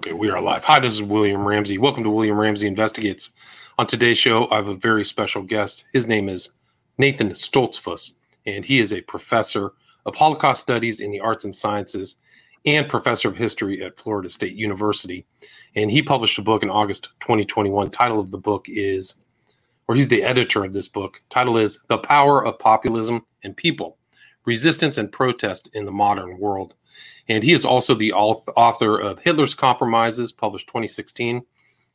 Okay, we are live. Hi, this is William Ramsey. Welcome to William Ramsey Investigates. On today's show, I have a very special guest. His name is Nathan Stoltzfus, and he is a professor of Holocaust Studies in the Arts and Sciences and professor of history at Florida State University. And he published a book in August 2021. Title of the book is, or he's the editor of this book. Title is The Power of Populism and People Resistance and Protest in the Modern World. And he is also the author of Hitler's Compromises, published 2016,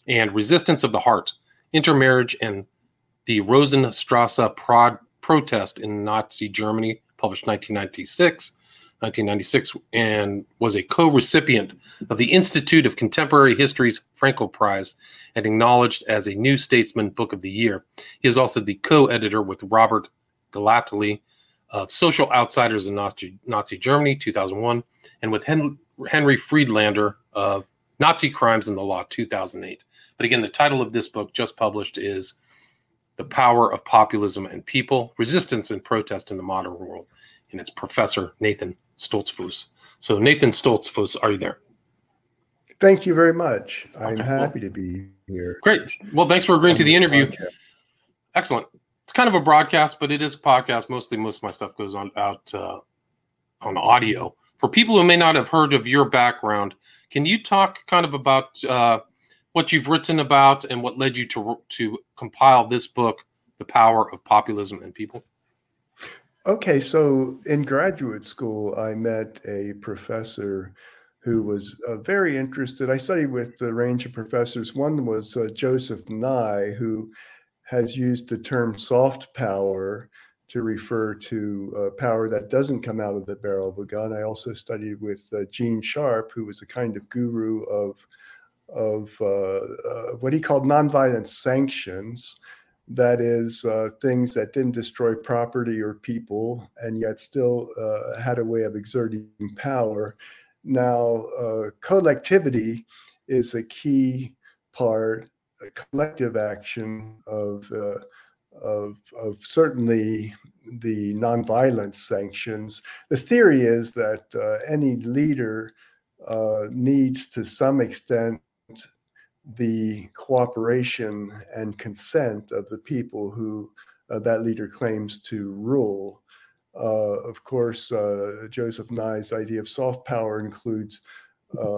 and Resistance of the Heart Intermarriage and the Rosenstrasse Prod Protest in Nazi Germany, published 1996. 1996 and was a co-recipient of the Institute of Contemporary History's Fraenkel Prize and acknowledged as a New Statesman Book of the Year. He is also the co-editor with Robert Gellately of Social Outsiders in Nazi, Nazi Germany, 2001, and with Hen- Henry Friedlander of Nazi Crimes and the Law, 2008. But again, the title of this book, just published, is The Power of Populism and People Resistance and Protest in the Modern World. And it's Professor Nathan Stoltzfus. So, Nathan Stoltzfus, are you there? Thank you very much. I'm okay. happy to be here. Great. Well, thanks for agreeing to the interview. Excellent it's kind of a broadcast, but it is a podcast. Mostly, most of my stuff goes on out uh, on audio. For people who may not have heard of your background, can you talk kind of about uh, what you've written about and what led you to to compile this book, "The Power of Populism and People"? Okay, so in graduate school, I met a professor who was uh, very interested. I studied with a range of professors. One was uh, Joseph Nye, who has used the term soft power to refer to uh, power that doesn't come out of the barrel of a gun. I also studied with uh, Gene Sharp, who was a kind of guru of of uh, uh what he called nonviolent sanctions. That is, uh, things that didn't destroy property or people, and yet still uh, had a way of exerting power. Now, collectivity is a key part collective action of, uh, of, of certainly the nonviolent sanctions. The theory is that uh, any leader uh, needs to some extent the cooperation and consent of the people who uh, that leader claims to rule. Uh, of course, uh, Joseph Nye's idea of soft power includes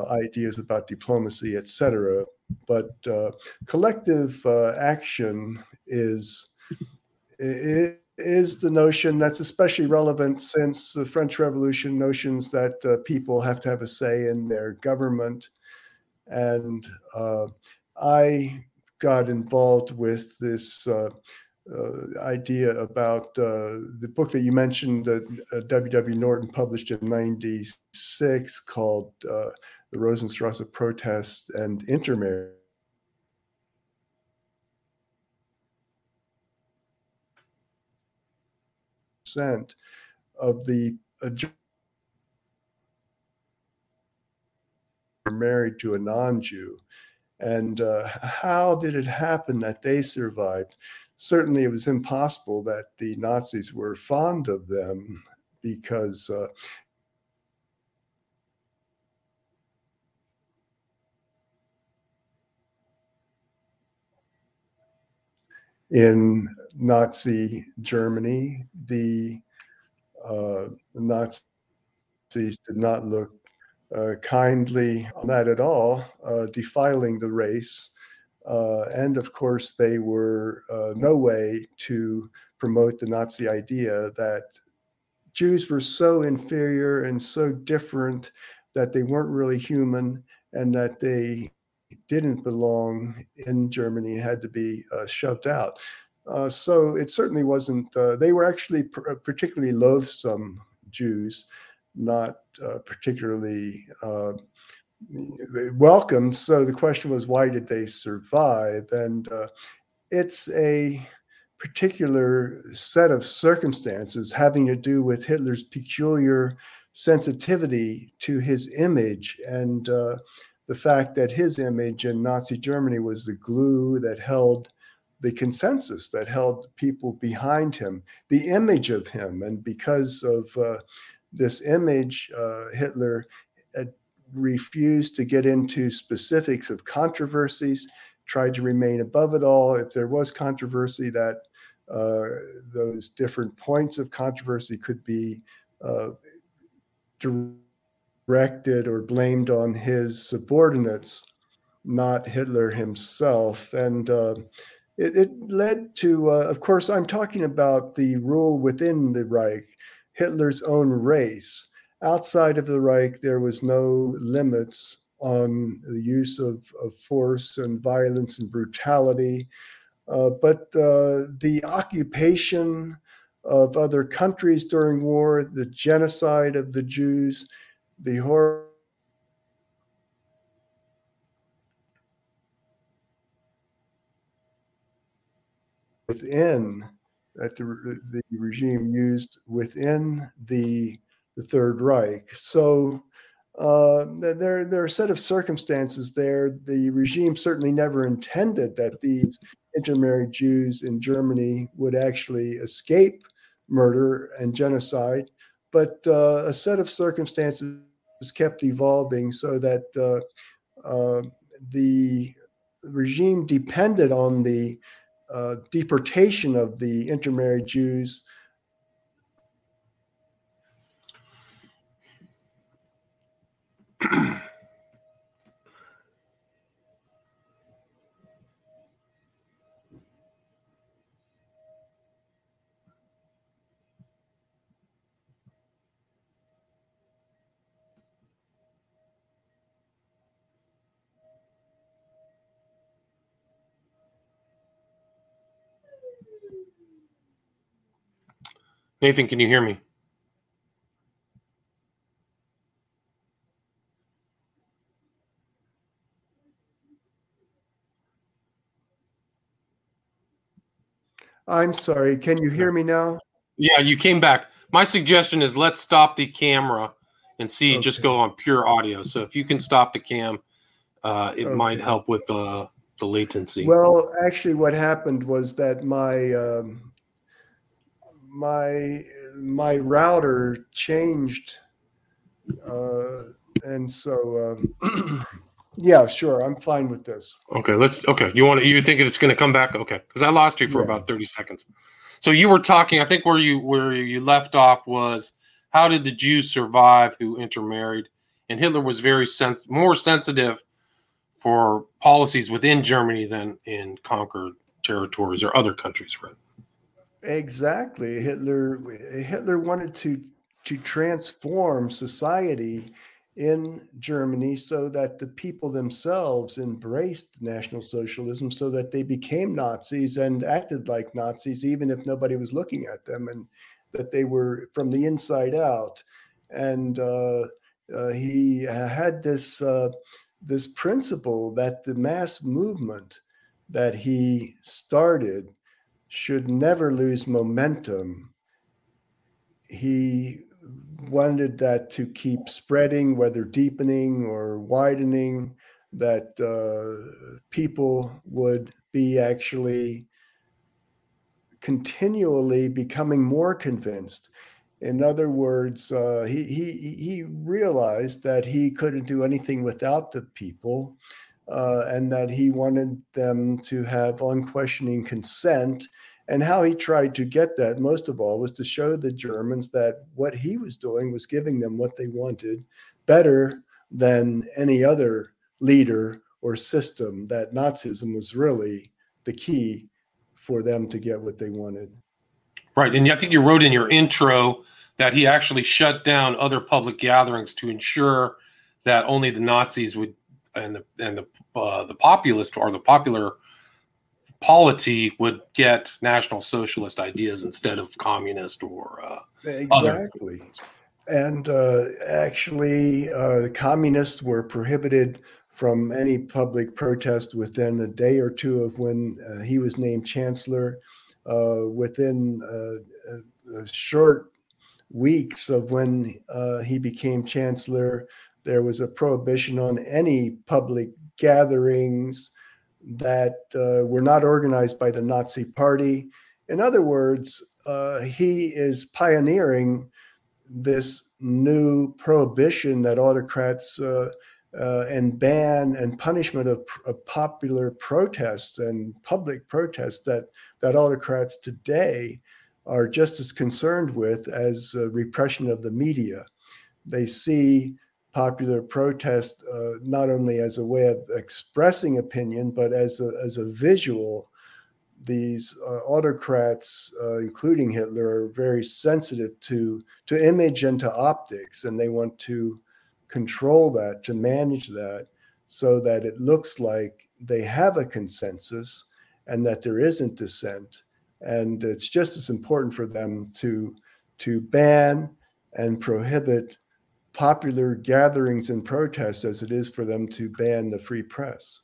ideas about diplomacy, etc but uh, collective uh, action is is the notion that's especially relevant since the French Revolution notions that uh, people have to have a say in their government, and uh, I got involved with this. Uh, uh, idea about the book that you mentioned that W.W. Norton published in 96 called the Rosenstrasse protests and intermarriage. Of the uh, married to a non-Jew, and uh, how did it happen that they survived? Certainly, it was impossible that the Nazis were fond of them because uh, in Nazi Germany, the uh, Nazis did not look uh, kindly on that at all, uh, defiling the race. Uh, and of course, they were uh, no way to promote the Nazi idea that Jews were so inferior and so different that they weren't really human and that they didn't belong in Germany had to be uh, shoved out. Uh, so it certainly wasn't, uh, they were actually pr- uh, particularly loathsome Jews, not uh, particularly uh, welcome. So the question was, why did they survive? And it's a particular set of circumstances having to do with Hitler's peculiar sensitivity to his image and the fact that his image in Nazi Germany was the glue that held the consensus, that held people behind him, the image of him. And because of uh, this image, uh, Hitler refused to get into specifics of controversies, tried to remain above it all. If there was controversy, that uh, those different points of controversy could be uh, directed or blamed on his subordinates, not Hitler himself. And uh, it, it, led to, uh, of course, I'm talking about the rule within the Reich, Hitler's own race. Outside of the Reich, there was no limits on the use of, of force and violence and brutality. Uh, but uh, the occupation of other countries during war, the genocide of the Jews, the horror. Within that the, the regime used within the the Third Reich. So uh, there, there are a set of circumstances there. The regime certainly never intended that these intermarried Jews in Germany would actually escape murder and genocide, but uh, a set of circumstances kept evolving so that uh, uh the regime depended on the uh, deportation of the intermarried Jews Nathan, can you hear me? I'm sorry. Can you hear me now? Yeah, you came back. My suggestion is let's stop the camera and see okay. just go on pure audio. So if you can stop the cam, uh, it okay. might help with the the latency. Well, actually, what happened was that my um, my my router changed, uh, and so um, Yeah, sure. I'm fine with this. Okay, let's. Okay, you want to? You think it's going to come back? Okay, because I lost you for yeah. about thirty seconds. So you were talking. I think where you where you left off was how did the Jews survive who intermarried? And Hitler was very sens- more sensitive for policies within Germany than in conquered territories or other countries, right? Exactly. Hitler Hitler wanted to to transform society in Germany so that the people themselves embraced National Socialism so that they became Nazis and acted like Nazis, even if nobody was looking at them, and that they were from the inside out. And uh, uh, he had this, uh, this principle that the mass movement that he started should never lose momentum. He wanted that to keep spreading, whether deepening or widening, that uh, people would be actually continually becoming more convinced. In other words, uh, he, he, he realized that he couldn't do anything without the people uh, and that he wanted them to have unquestioning consent and how he tried to get that, most of all, was to show the Germans that what he was doing was giving them what they wanted better than any other leader or system, that Nazism was really the key for them to get what they wanted. Right. And I think you wrote in your intro that he actually shut down other public gatherings to ensure that only the Nazis would and the and the uh, the populist or the popular polity would get National Socialist ideas instead of communist or uh, exactly. Other. And uh, actually, uh, the communists were prohibited from any public protest within a day or two of when uh, he was named chancellor. Uh, within uh, short weeks of when he became chancellor, there was a prohibition on any public gatherings that uh, were not organized by the Nazi Party. In other words, uh, he is pioneering this new prohibition that autocrats uh, uh, and ban and punishment of, of, popular protests and public protests that that autocrats today are just as concerned with as uh, repression of the media. They see popular protest uh, not only as a way of expressing opinion, but as a, as a visual. These uh, autocrats, uh, including Hitler, are very sensitive to, to image and to optics, and they want to control that, to manage that, so that it looks like they have a consensus and that there isn't dissent. And it's just as important for them to, to ban and prohibit popular gatherings and protests as it is for them to ban the free press.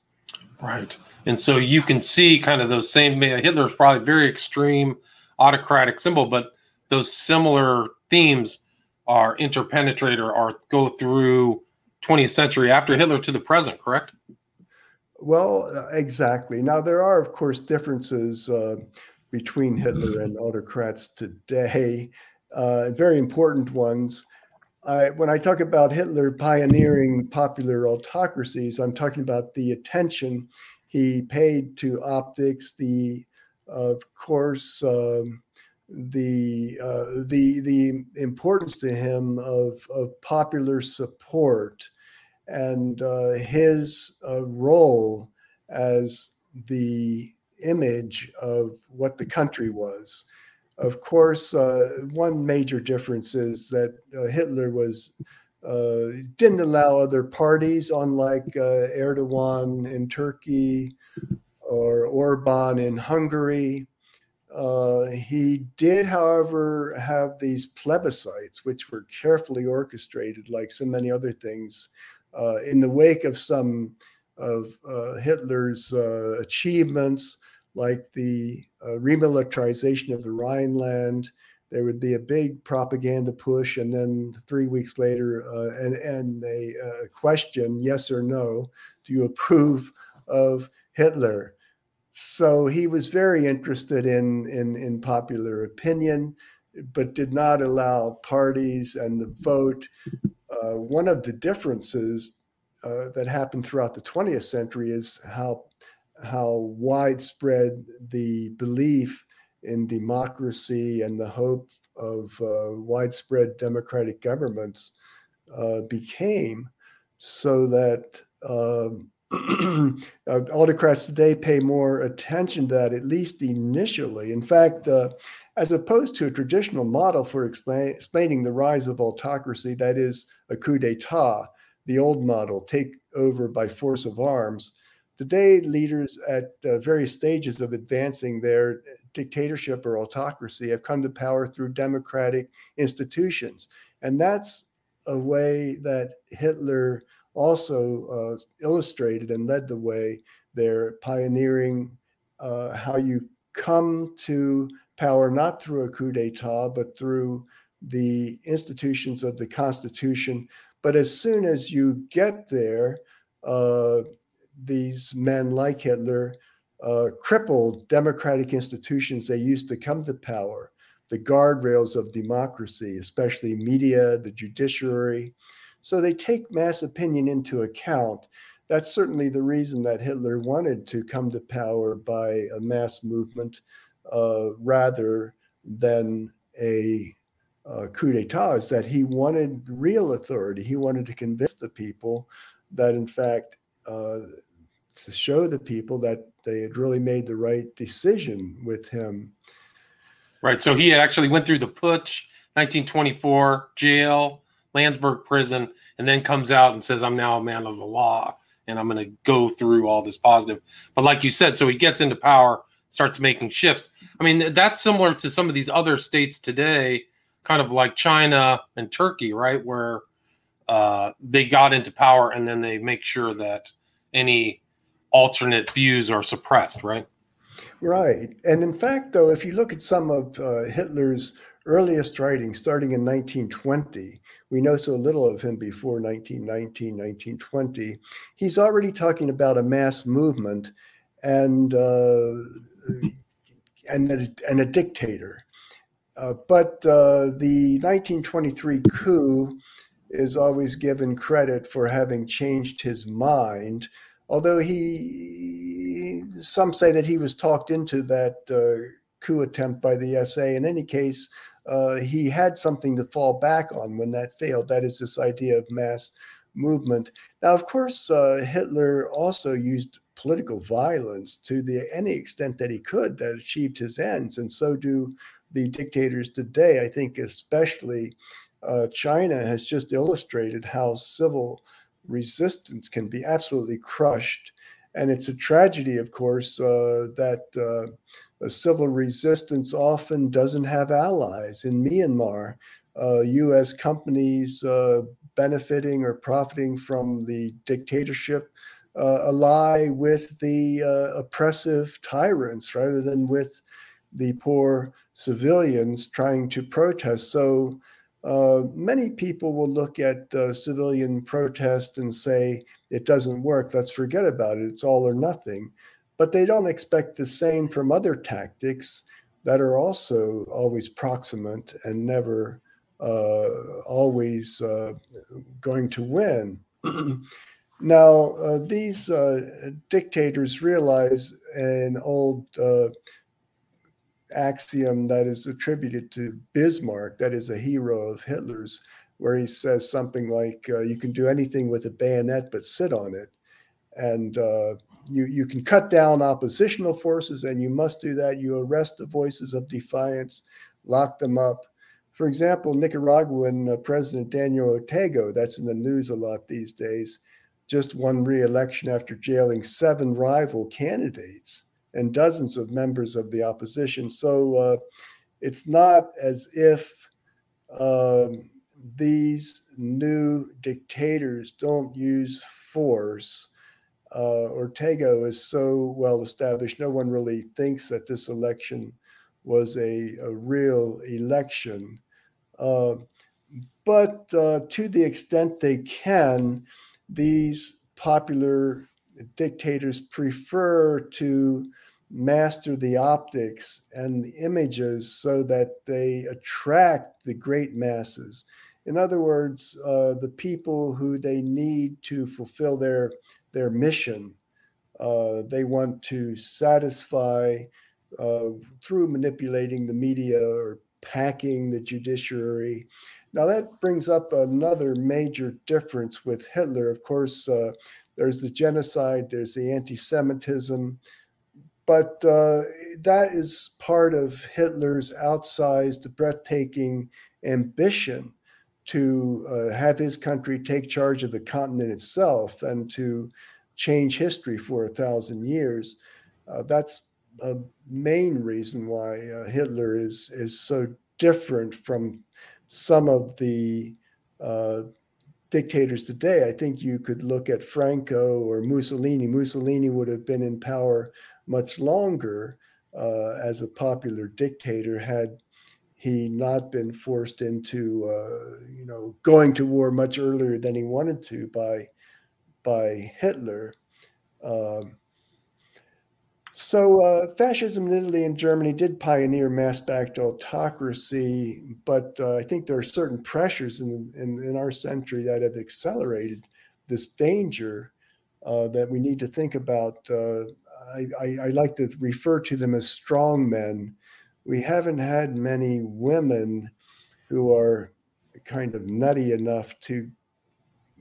Right. And so you can see kind of those same Hitler's probably very extreme autocratic symbol, but those similar themes are interpenetrate or, or go through 20th century after Hitler to the present, correct? Well, uh, exactly. Now, there are, of course, differences uh, between Hitler and autocrats today, uh, very important ones. I, when I talk about Hitler pioneering popular autocracies, I'm talking about the attention he paid to optics, the, of course, um, the uh, the the importance to him of of popular support and uh, his uh, role as the image of what the country was. Of course, uh, one major difference is that uh, Hitler was uh, didn't allow other parties, unlike Erdogan in Turkey or Orban in Hungary. Uh, he did, however, have these plebiscites, which were carefully orchestrated, like so many other things, uh, in the wake of some of uh, Hitler's uh, achievements, like the uh, remilitarization of the Rhineland. There would be a big propaganda push, and then three weeks later, and, and a, a question yes or no, do you approve of Hitler? So he was very interested in, in, in popular opinion, but did not allow parties and the vote. Uh, one of the differences uh, that happened throughout the 20th century is how how widespread the belief in democracy and the hope of uh, widespread democratic governments uh, became, so that um, autocrats today pay more attention to that, at least initially. In fact, uh, as opposed to a traditional model for explain, explaining the rise of autocracy, that is a coup d'etat, the old model, take over by force of arms. Today, leaders at uh, various stages of advancing their dictatorship or autocracy have come to power through democratic institutions. And that's a way that Hitler also uh, illustrated and led the way there, pioneering uh, how you come to power not through a coup d'etat, but through the institutions of the Constitution. But as soon as you get there, uh, these men like Hitler uh, crippled democratic institutions they used to come to power, the guardrails of democracy, especially media, the judiciary, so they take mass opinion into account. That's certainly the reason that Hitler wanted to come to power by a mass movement uh, rather than a coup d'etat, is that he wanted real authority. He wanted to convince the people that, in fact, uh, to show the people that they had really made the right decision with him. Right. So he actually went through the putsch, 1924, jail, Landsberg prison, and then comes out and says, I'm now a man of the law and I'm going to go through all this positive. But like you said, so he gets into power, starts making shifts. I mean, that's similar to some of these other states today, kind of like China and Turkey, right? Where uh, they got into power and then they make sure that any alternate views are suppressed, right? Right. And in fact, though, if you look at some of uh, Hitler's earliest writings starting in 1920. We know so little of him before 1919, 1920. He's already talking about a mass movement and uh, and a, and a dictator. uh, but uh, the 1923 coup is always given credit for having changed his mind, although he, some say that he was talked into that uh, coup attempt by the SA. In any case, uh, he had something to fall back on when that failed. That is this idea of mass movement. Now, of course, uh, Hitler also used political violence to the any extent that he could that achieved his ends, and so do the dictators today. I think especially uh, China has just illustrated how civil resistance can be absolutely crushed. And it's a tragedy, of course, uh, that uh, civil resistance often doesn't have allies. In Myanmar, US uh, companies uh, benefiting or profiting from the dictatorship uh, ally with the oppressive tyrants rather than with the poor civilians trying to protest. So uh, many people will look at uh, civilian protest and say it doesn't work. Let's forget about it. It's all or nothing. But they don't expect the same from other tactics that are also always proximate and never uh, always uh, going to win. now, uh, these uh, dictators realize an old axiom that is attributed to Bismarck, that is a hero of Hitler's, where he says something like, uh, "You can do anything with a bayonet, but sit on it," and uh, you you can cut down oppositional forces, and you must do that. You arrest the voices of defiance, lock them up. For example, Nicaraguan uh, President Daniel Ortega, that's in the news a lot these days, just won re-election after jailing seven rival candidates and dozens of members of the opposition. So uh, it's not as if um, these new dictators don't use force. Uh, Ortega is so well established, no one really thinks that this election was a, a real election. Uh, but uh, to the extent they can, these popular dictators prefer to master the optics and the images so that they attract the great masses. In other words, uh, the people who they need to fulfill their their mission, uh, they want to satisfy uh, through manipulating the media or packing the judiciary. Now that brings up another major difference with Hitler. Of course, uh, there's the genocide, there's the anti-Semitism, but uh, that is part of Hitler's outsized, breathtaking ambition to uh, have his country take charge of the continent itself and to change history for a thousand years. Uh, that's a main reason why uh, Hitler is is so different from some of the uh, dictators today. I think you could look at Franco or Mussolini. Mussolini would have been in power much longer uh, as a popular dictator had he not been forced into uh, you know going to war much earlier than he wanted to by by Hitler. Um, so uh, fascism in Italy and Germany did pioneer mass-backed autocracy, but uh, I think there are certain pressures in, in, in our century that have accelerated this danger uh, that we need to think about uh, I, I, I like to refer to them as strong men. We haven't had many women who are kind of nutty enough to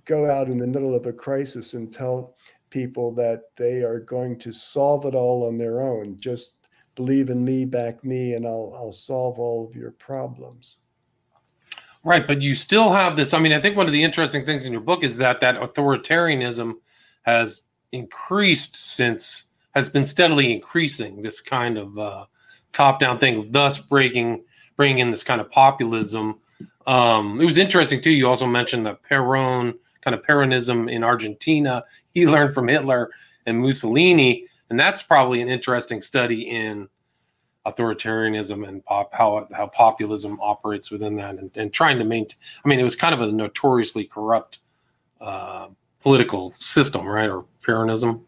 go out in the middle of a crisis and tell people that they are going to solve it all on their own. Just believe in me, back me, and I'll I'll solve all of your problems. Right, but you still have this. I mean, I think one of the interesting things in your book is that that authoritarianism has increased since has been steadily increasing this kind of uh, top-down thing, thus breaking bringing in this kind of populism. Um, it was interesting too. You also mentioned the Peron kind of Peronism in Argentina. He learned from Hitler and Mussolini, and that's probably an interesting study in authoritarianism and pop, how how populism operates within that, and, and trying to maintain. I mean, it was kind of a notoriously corrupt uh, political system, right, or Peronism.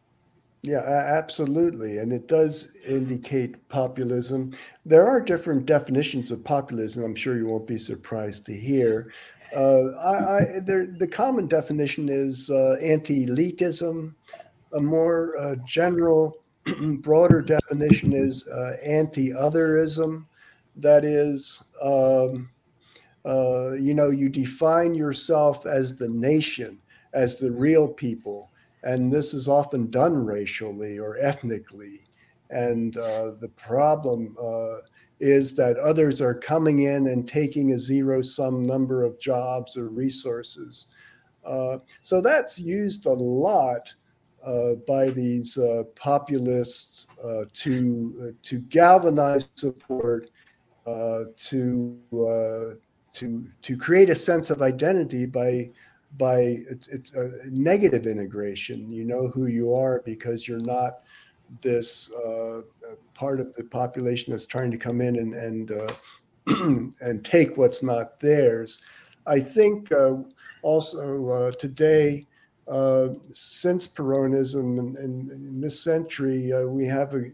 Yeah, absolutely. And it does indicate populism. There are different definitions of populism. I'm sure you won't be surprised to hear. Uh, I, I, the common definition is uh, anti elitism. A more uh, general, broader definition is uh, anti otherism. That is, um, uh, you know, you define yourself as the nation, as the real people and this is often done racially or ethnically. And uh, the problem uh, is that others are coming in and taking a zero sum number of jobs or resources. Uh, so that's used a lot uh, by these uh, populists uh, to to galvanize support, to to to create a sense of identity by by it's, it's a negative integration. You know who you are because you're not this uh, part of the population that's trying to come in and and uh, and take what's not theirs. I think uh, also uh, today, uh, since Peronism and, and, this century, uh, we have a,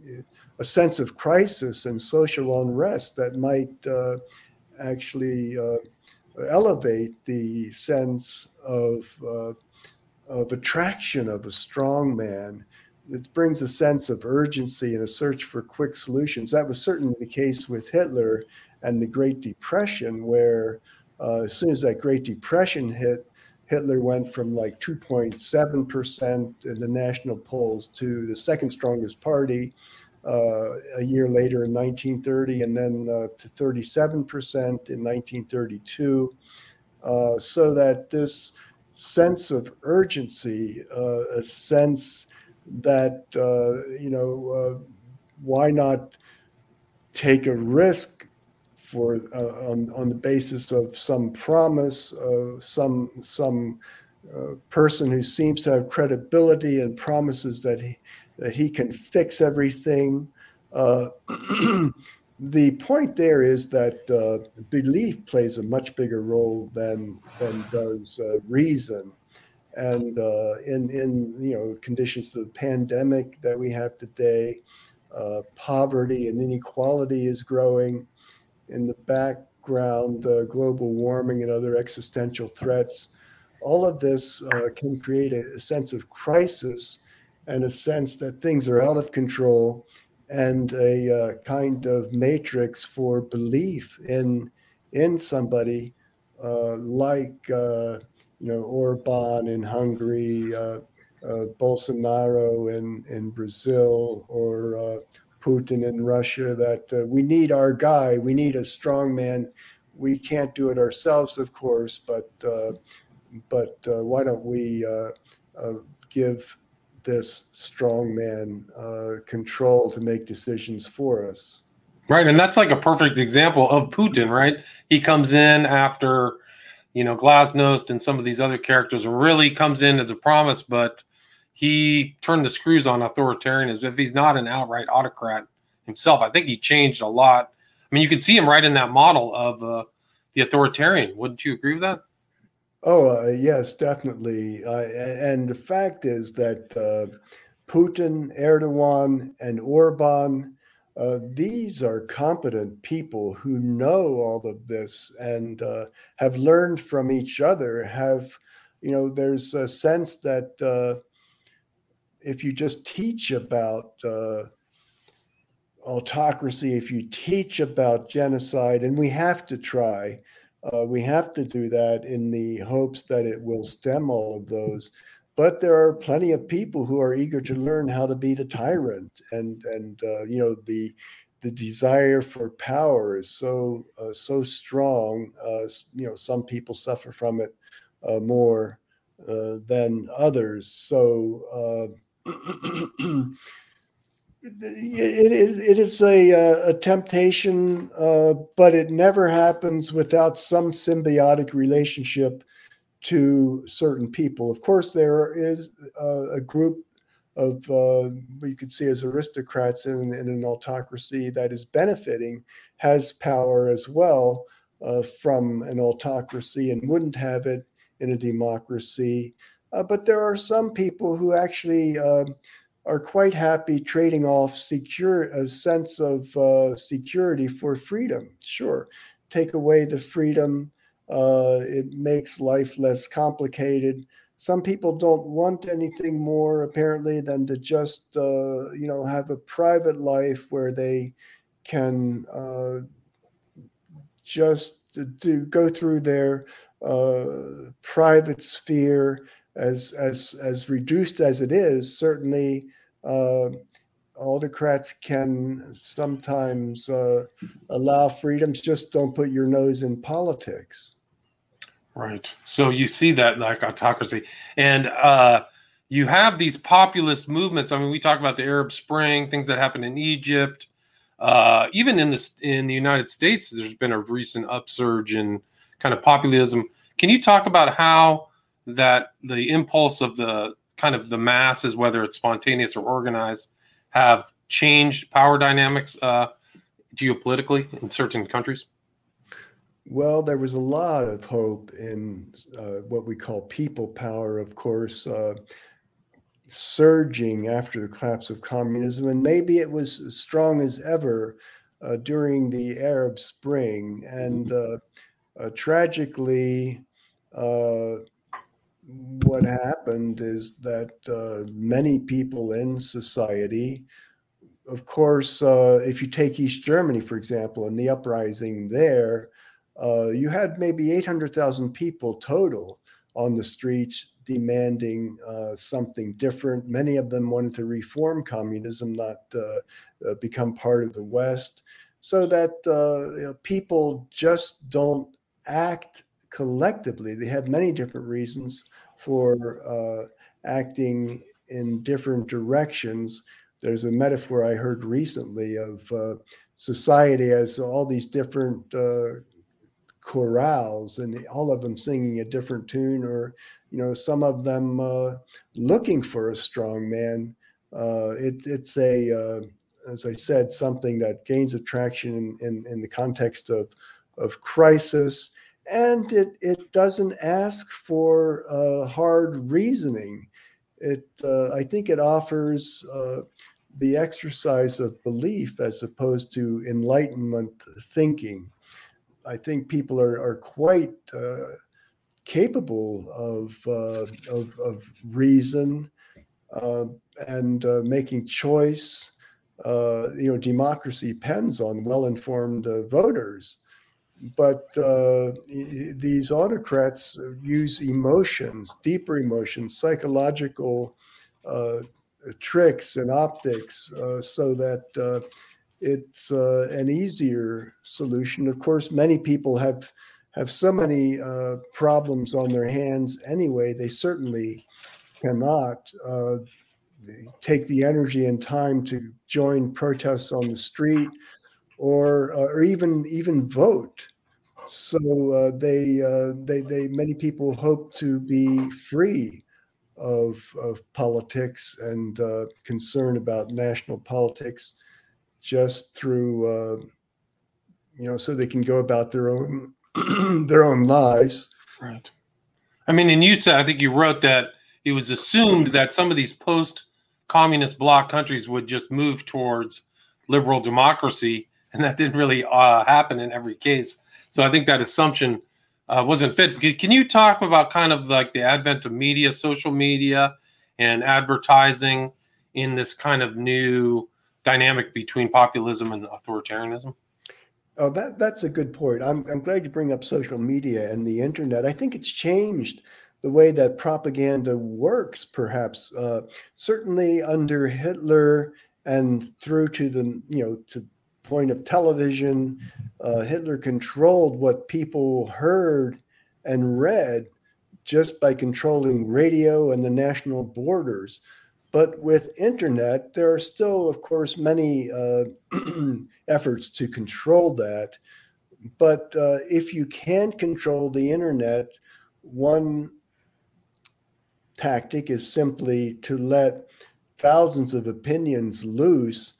a, sense of crisis and social unrest that might actually elevate the sense of, uh, of attraction of a strong man. It brings a sense of urgency and a search for quick solutions. That was certainly the case with Hitler and the Great Depression, where uh, as soon as that Great Depression hit, Hitler went from like 2.7% in the national polls to the second strongest party a year later in 1930, and then uh, to 37% in 1932. Uh, so that this sense of urgency, uh, a sense that, uh, you know, uh, why not take a risk for on, on the basis of some promise, some some person who seems to have credibility and promises that he that he can fix everything. Uh, the point there is that uh, belief plays a much bigger role than than does uh, reason, and uh, in in you know conditions of the pandemic that we have today, uh, poverty and inequality is growing. In the background, uh, global warming and other existential threats. All of this can create a, a sense of crisis and a sense that things are out of control and a uh, kind of matrix for belief in in somebody uh, like uh, you know Orban in Hungary, uh, uh, Bolsonaro in in Brazil, or uh, Putin in Russia. That we need our guy. We need a strong man. We can't do it ourselves, of course, but but why don't we give this strongman uh, control to make decisions for us. Right, and that's like a perfect example of Putin. Right, he comes in after you know Glasnost and some of these other characters, really comes in as a promise, but he turned the screws on authoritarianism. If he's not an outright autocrat himself, I think he changed a lot. I mean, you can see him right in that model of uh, the authoritarian. Wouldn't you agree with that? Oh, uh, yes, definitely. Uh, and the fact is that uh, Putin, Erdogan, and Orban, uh, these are competent people who know all of this and uh, have learned from each other. Have, you know, there's a sense that uh, if you just teach about autocracy, if you teach about genocide, and we have to try, uh, we have to do that in the hopes that it will stem all of those. But there are plenty of people who are eager to learn how to be the tyrant, and and uh, you know the the desire for power is so uh, so strong. Uh, you know, some people suffer from it uh, more uh, than others. So it is it is a a temptation, uh, but it never happens without some symbiotic relationship to certain people. Of course, there is uh, a group of uh, what you could see as aristocrats in, in, an autocracy that is benefiting, has power as well uh, from an autocracy, and wouldn't have it in a democracy. Uh, but there are some people who actually are quite happy trading off secure a sense of uh, security for freedom. Sure, take away the freedom, uh, it makes life less complicated. Some people don't want anything more apparently than to just uh, you know have a private life where they can uh, just to go through their uh, private sphere as as as reduced as it is. Certainly, uh, autocrats can sometimes uh, allow freedoms. Just don't put your nose in politics. Right. So you see that like autocracy, and uh, you have these populist movements. I mean, we talk about the Arab Spring, things that happened in Egypt. Uh, even in the in the United States, there's been a recent upsurge in kind of populism. Can you talk about how that the impulse of the kind of the masses, whether it's spontaneous or organized, have changed power dynamics uh, geopolitically in certain countries? Well, there was a lot of hope in uh, what we call people power, of course, uh, surging after the collapse of communism. And maybe it was as strong as ever uh, during the Arab Spring. And uh, uh, tragically, uh, what happened is that many people in society, of course, if you take East Germany, for example, and the uprising there, uh, you had maybe 800,000 people total on the streets demanding uh, something different. Many of them wanted to reform communism, not uh, uh become part of the West, so that uh, you know, people just don't act collectively. They have many different reasons for uh, acting in different directions. There's a metaphor I heard recently of society as all these different chorales and all of them singing a different tune or you know some of them uh, looking for a strong man uh, it, it's a uh, as i said something that gains attraction in, in, in, the context of of crisis and it, it doesn't ask for uh, hard reasoning. It uh, i think it offers uh, the exercise of belief as opposed to enlightenment thinking. I think people are, are quite uh, capable of, uh, of, of, reason uh, and making choice. You know, democracy depends on well-informed voters, but these autocrats use emotions, deeper emotions, psychological tricks and optics, so that it's uh, an easier solution. Of course, many people have have so many uh, problems on their hands anyway. They certainly cannot uh, take the energy and time to join protests on the street or uh, or even even vote. So uh, they uh, they they many people hope to be free of of politics and concern about national politics just through uh, you know so they can go about their own their own lives. Right. I mean in utah i think you wrote that it was assumed that some of these post communist bloc countries would just move towards liberal democracy and that didn't really uh, happen in every case so i think that assumption uh, wasn't fit can you talk about kind of like the advent of media social media and advertising in this kind of new dynamic between populism and authoritarianism? Oh, that that's a good point. I'm I'm glad you bring up social media and the internet. I think it's changed the way that propaganda works. Perhaps uh, certainly under Hitler and through to the you know to point of television, uh, Hitler controlled what people heard and read just by controlling radio and the national borders. But with internet, there are still, of course, many uh, efforts to control that. But uh, if you can't control the internet, one tactic is simply to let thousands of opinions loose,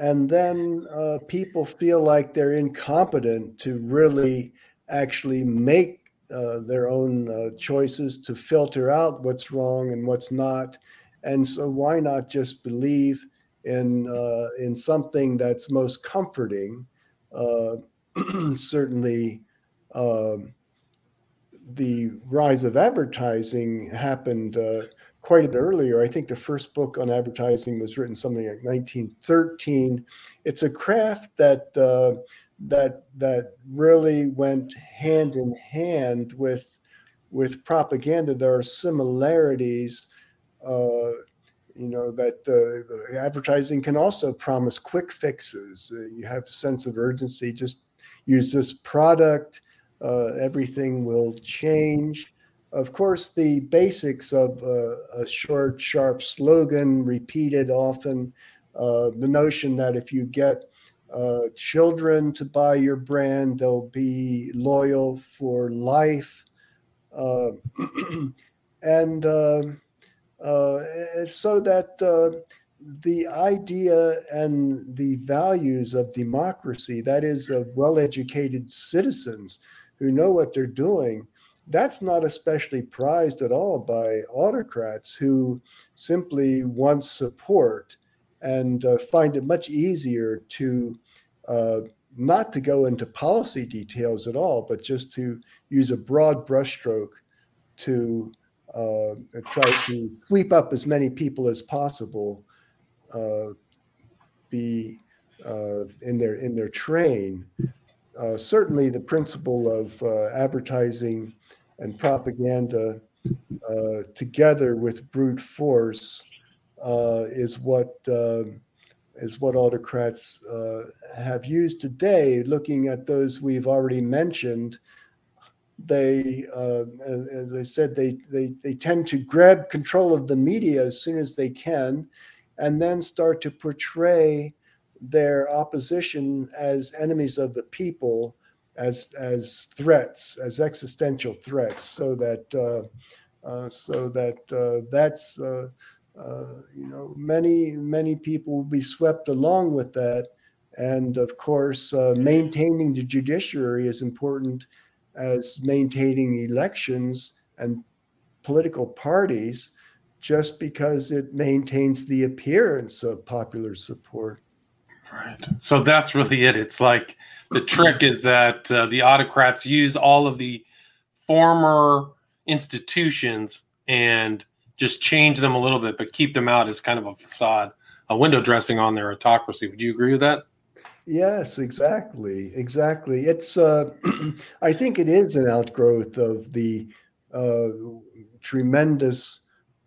and then uh, people feel like they're incompetent to really actually make uh, their own uh, choices to filter out what's wrong and what's not and so why not just believe in uh, in something that's most comforting? Uh, certainly, um, the rise of advertising happened uh, quite a bit earlier. I think the first book on advertising was written something like 1913. It's a craft that uh, that that really went hand in hand with with propaganda. There are similarities. Uh, you know that uh, advertising can also promise quick fixes. Uh, you have a sense of urgency. Just use this product. Uh, everything will change. Of course, the basics of uh, a short, sharp slogan repeated often. Uh, the notion that if you get uh, children to buy your brand, they'll be loyal for life. Uh, and uh, uh, so that the idea and the values of democracy, that is, of well educated citizens who know what they're doing, that's not especially prized at all by autocrats who simply want support and uh, find it much easier to uh, not to go into policy details at all, but just to use a broad brushstroke to uh, try to sweep up as many people as possible, uh, be uh, in their in their train. Uh, certainly, the principle of advertising and propaganda uh, together with brute force is what is what autocrats uh, have used today. Looking at those we've already mentioned, they, uh, as I said, they, they they tend to grab control of the media as soon as they can, and then start to portray their opposition as enemies of the people, as as threats, as existential threats, so that uh, uh so that uh, that's you know, many, many people will be swept along with that. And of course, maintaining the judiciary is important as maintaining elections and political parties just because it maintains the appearance of popular support. Right. So that's really it. It's like the trick is that uh, the autocrats use all of the former institutions and just change them a little bit, but keep them out as kind of a facade, a window dressing on their autocracy. Would you agree with that? Yes, exactly, exactly. It's uh, I think it is an outgrowth of the uh, tremendous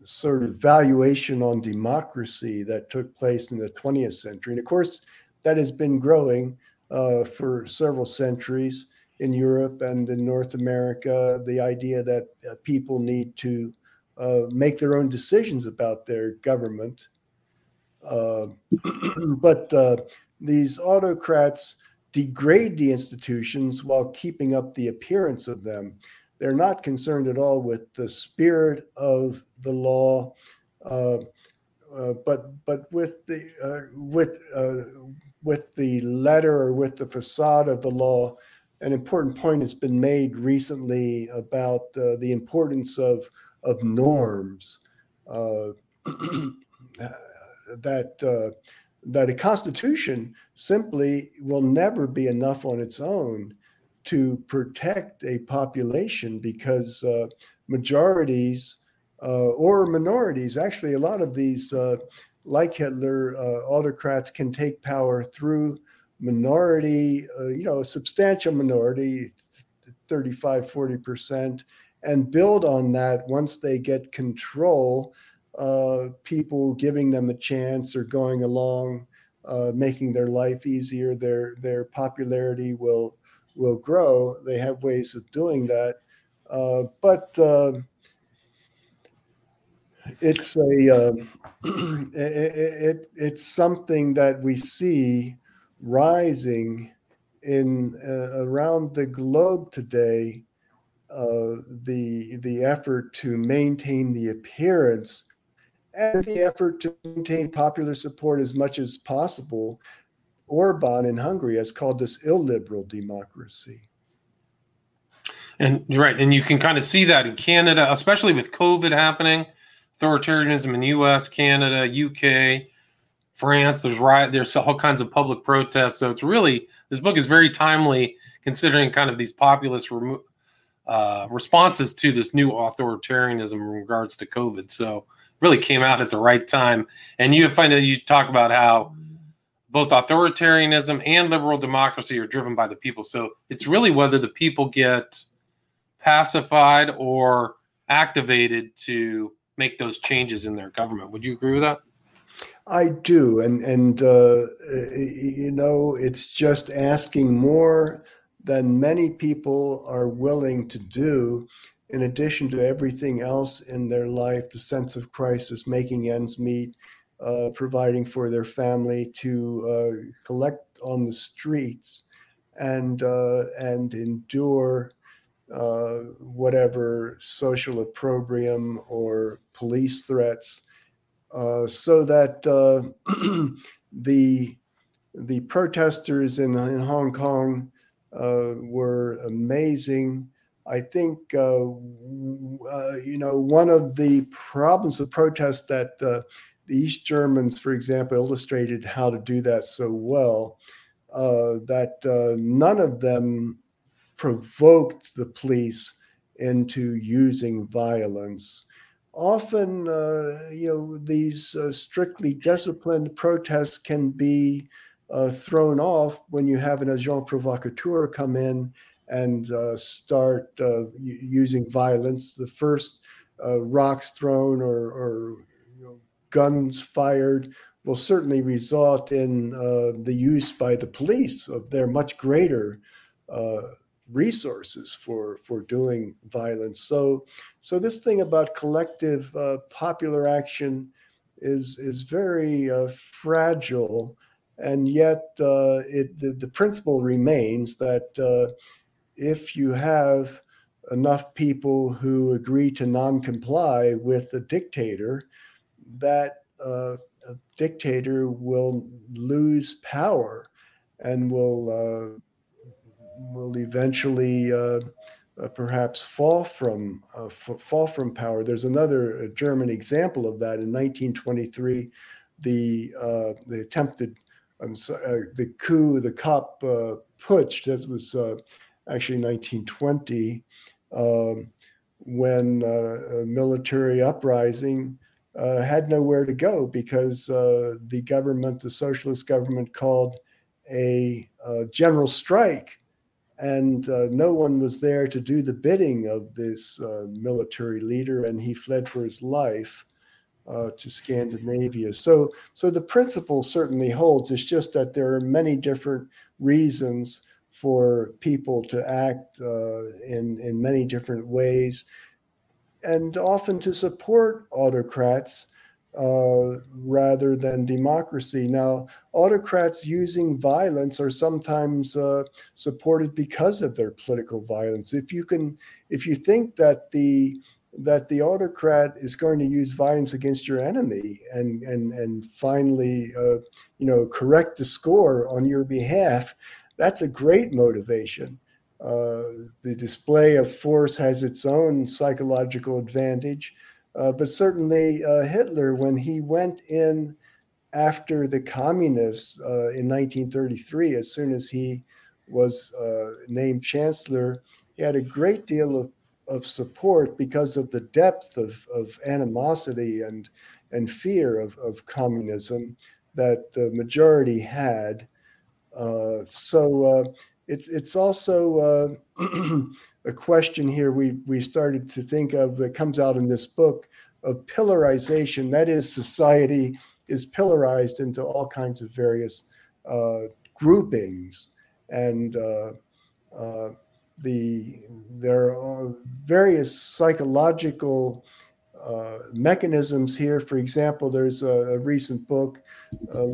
sort of valuation on democracy that took place in the 20th century, and of course that has been growing uh, for several centuries in Europe and in North America. The idea that uh, people need to uh, make their own decisions about their government. Uh, but uh, these autocrats degrade the institutions while keeping up the appearance of them. They're not concerned at all with the spirit of the law, uh, but but with the with with the letter or with the facade of the law. An important point has been made recently about the importance of of norms uh, that uh, that a constitution simply will never be enough on its own to protect a population because uh, majorities uh, or minorities actually a lot of these uh, like hitler uh, autocrats can take power through minority you know a substantial minority 35 40 percent and build on that once they get control. Uh, people giving them a chance or going along, uh, making their life easier. Their their popularity will will grow. They have ways of doing that, uh, but uh, it's a um, it, it, it's something that we see rising in uh, around the globe today uh, the the effort to maintain the appearance and the effort to maintain popular support as much as possible. Orban in Hungary has called this illiberal democracy. And you're right, and you can kind of see that in Canada, especially with COVID happening. Authoritarianism in U.S., Canada, UK, France. There's riot. There's all kinds of public protests. So it's really this book is very timely considering kind of these populist remo- uh, responses to this new authoritarianism in regards to COVID. So really came out at the right time. And you find that you talk about how both authoritarianism and liberal democracy are driven by the people. So it's really whether the people get pacified or activated to make those changes in their government. Would you agree with that? I do, and and uh, you know, it's just asking more than many people are willing to do. In addition to everything else in their life, the sense of crisis, making ends meet, uh, providing for their family, to uh, collect on the streets, and uh, and endure uh, whatever social opprobrium or police threats uh, so that uh, the the protesters in, in Hong Kong uh, were amazing. I think uh, uh, you know one of the problems of protest that the East Germans, for example, illustrated how to do that so well. that none of them provoked the police into using violence often, uh, you know, these uh, strictly disciplined protests can be uh, thrown off when you have an agent provocateur come in and uh, start uh, using violence. The first uh, rocks thrown or, or you know, guns fired will certainly result in the use by the police of their much greater resources for for doing violence. So so this thing about collective uh, popular action is is very uh, fragile, and yet uh, it the, the principle remains that uh, if you have enough people who agree to non-comply with a dictator, that uh, a dictator will lose power and will uh, will eventually uh, uh, perhaps fall from uh, f- fall from power. There's another uh, German example of that in 1923, the uh, the attempted um, the coup, the Kapp putsch. That was actually 1920 um, when a military uprising. Had nowhere to go because the government, the socialist government, called a, a general strike and uh, no one was there to do the bidding of this uh, military leader, and he fled for his life uh, to Scandinavia. So, so the principle certainly holds. It's just that there are many different reasons for people to act uh, in in many different ways, and often to support autocrats uh, rather than democracy. Now, autocrats using violence are sometimes uh, supported because of their political violence. If you can, if you think that the that the autocrat is going to use violence against your enemy and and and finally, uh, you know, correct the score on your behalf, that's a great motivation. Uh, the display of force has its own psychological advantage uh, but certainly uh, Hitler, when he went in after the communists uh, in 1933, as soon as he was uh, named chancellor, he had a great deal of, of support because of the depth of, of animosity and, and fear of, of communism that the majority had. Uh, so uh, it's it's also a question here we we started to think of that comes out in this book of pillarization. That is, society is pillarized into all kinds of various uh, groupings, and uh, uh the there are various psychological uh, mechanisms here. For example, there's a, a recent book,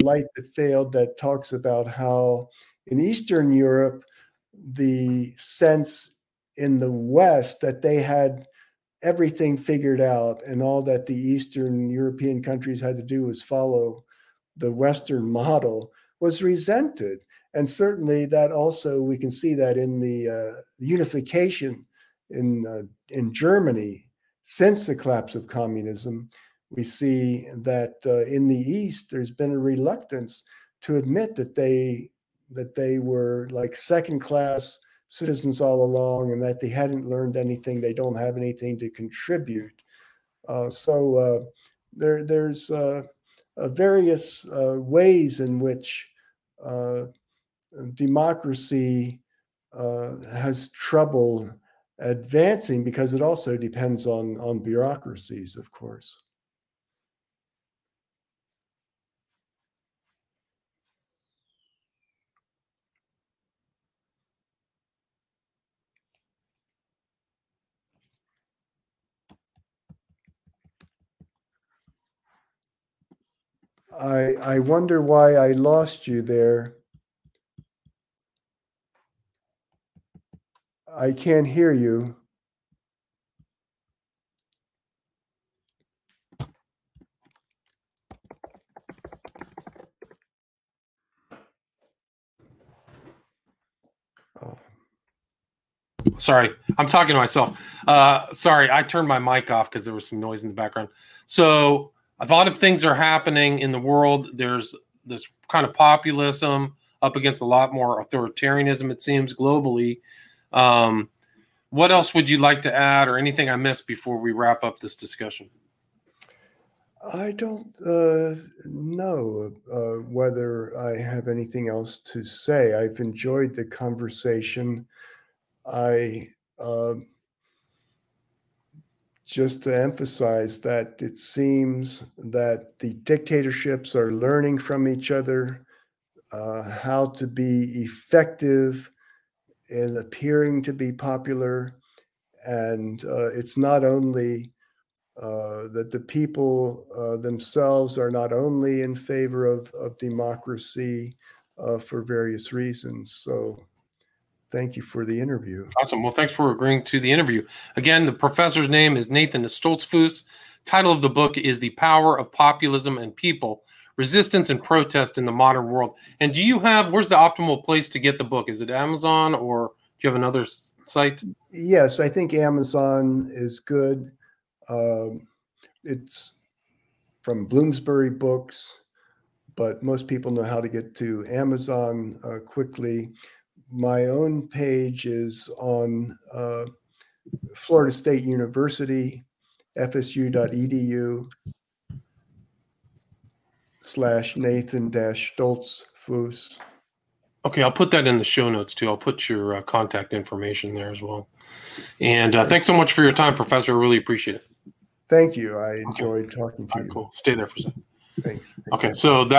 Light That Failed, that talks about how in Eastern Europe, the sense in the West that they had everything figured out and all that the Eastern European countries had to do was follow the Western model was resented. And certainly that also, we can see that in the uh, unification in, uh, in Germany since the collapse of communism, we see that uh, in the East, there's been a reluctance to admit that they that they were like second class citizens all along and that they hadn't learned anything they don't have anything to contribute. Uh, so uh, there there's uh, uh various uh, ways in which democracy has trouble advancing because it also depends on on bureaucracies of course I I wonder why I lost you there. I can't hear you. Oh. Sorry, I'm talking to myself. Uh, sorry, I turned my mic off because there was some noise in the background. So a lot of things are happening in the world. There's this kind of populism up against a lot more authoritarianism, it seems, globally. Um, what else would you like to add, or anything I missed before we wrap up this discussion? I don't uh, know uh, whether I have anything else to say. I've enjoyed the conversation. I uh, just to emphasize that it seems that the dictatorships are learning from each other uh, how to be effective in appearing to be popular. And uh, it's not only uh, that the people uh, themselves are not only in favor of, of democracy uh, for various reasons. So thank you for the interview. Awesome. Well, thanks for agreeing to the interview. Again, the professor's name is Nathan Stoltzfus. Title of the book is The Power of Populism and People Resistance and Protest in the Modern World. And do you have, where's the optimal place to get the book? Is it Amazon or do you have another site? Yes, I think Amazon is good. Um, it's from Bloomsbury Books, but most people know how to get to Amazon uh, quickly my own page is on uh, Florida State University, fsu.edu slash Nathan dash Stoltz Okay, I'll put that in the show notes too. I'll put your uh, contact information there as well. And uh, thanks so much for your time, Professor. I really appreciate it. Thank you. I enjoyed okay. talking to you. Cool. Stay there for a second. Thanks. Okay, so that.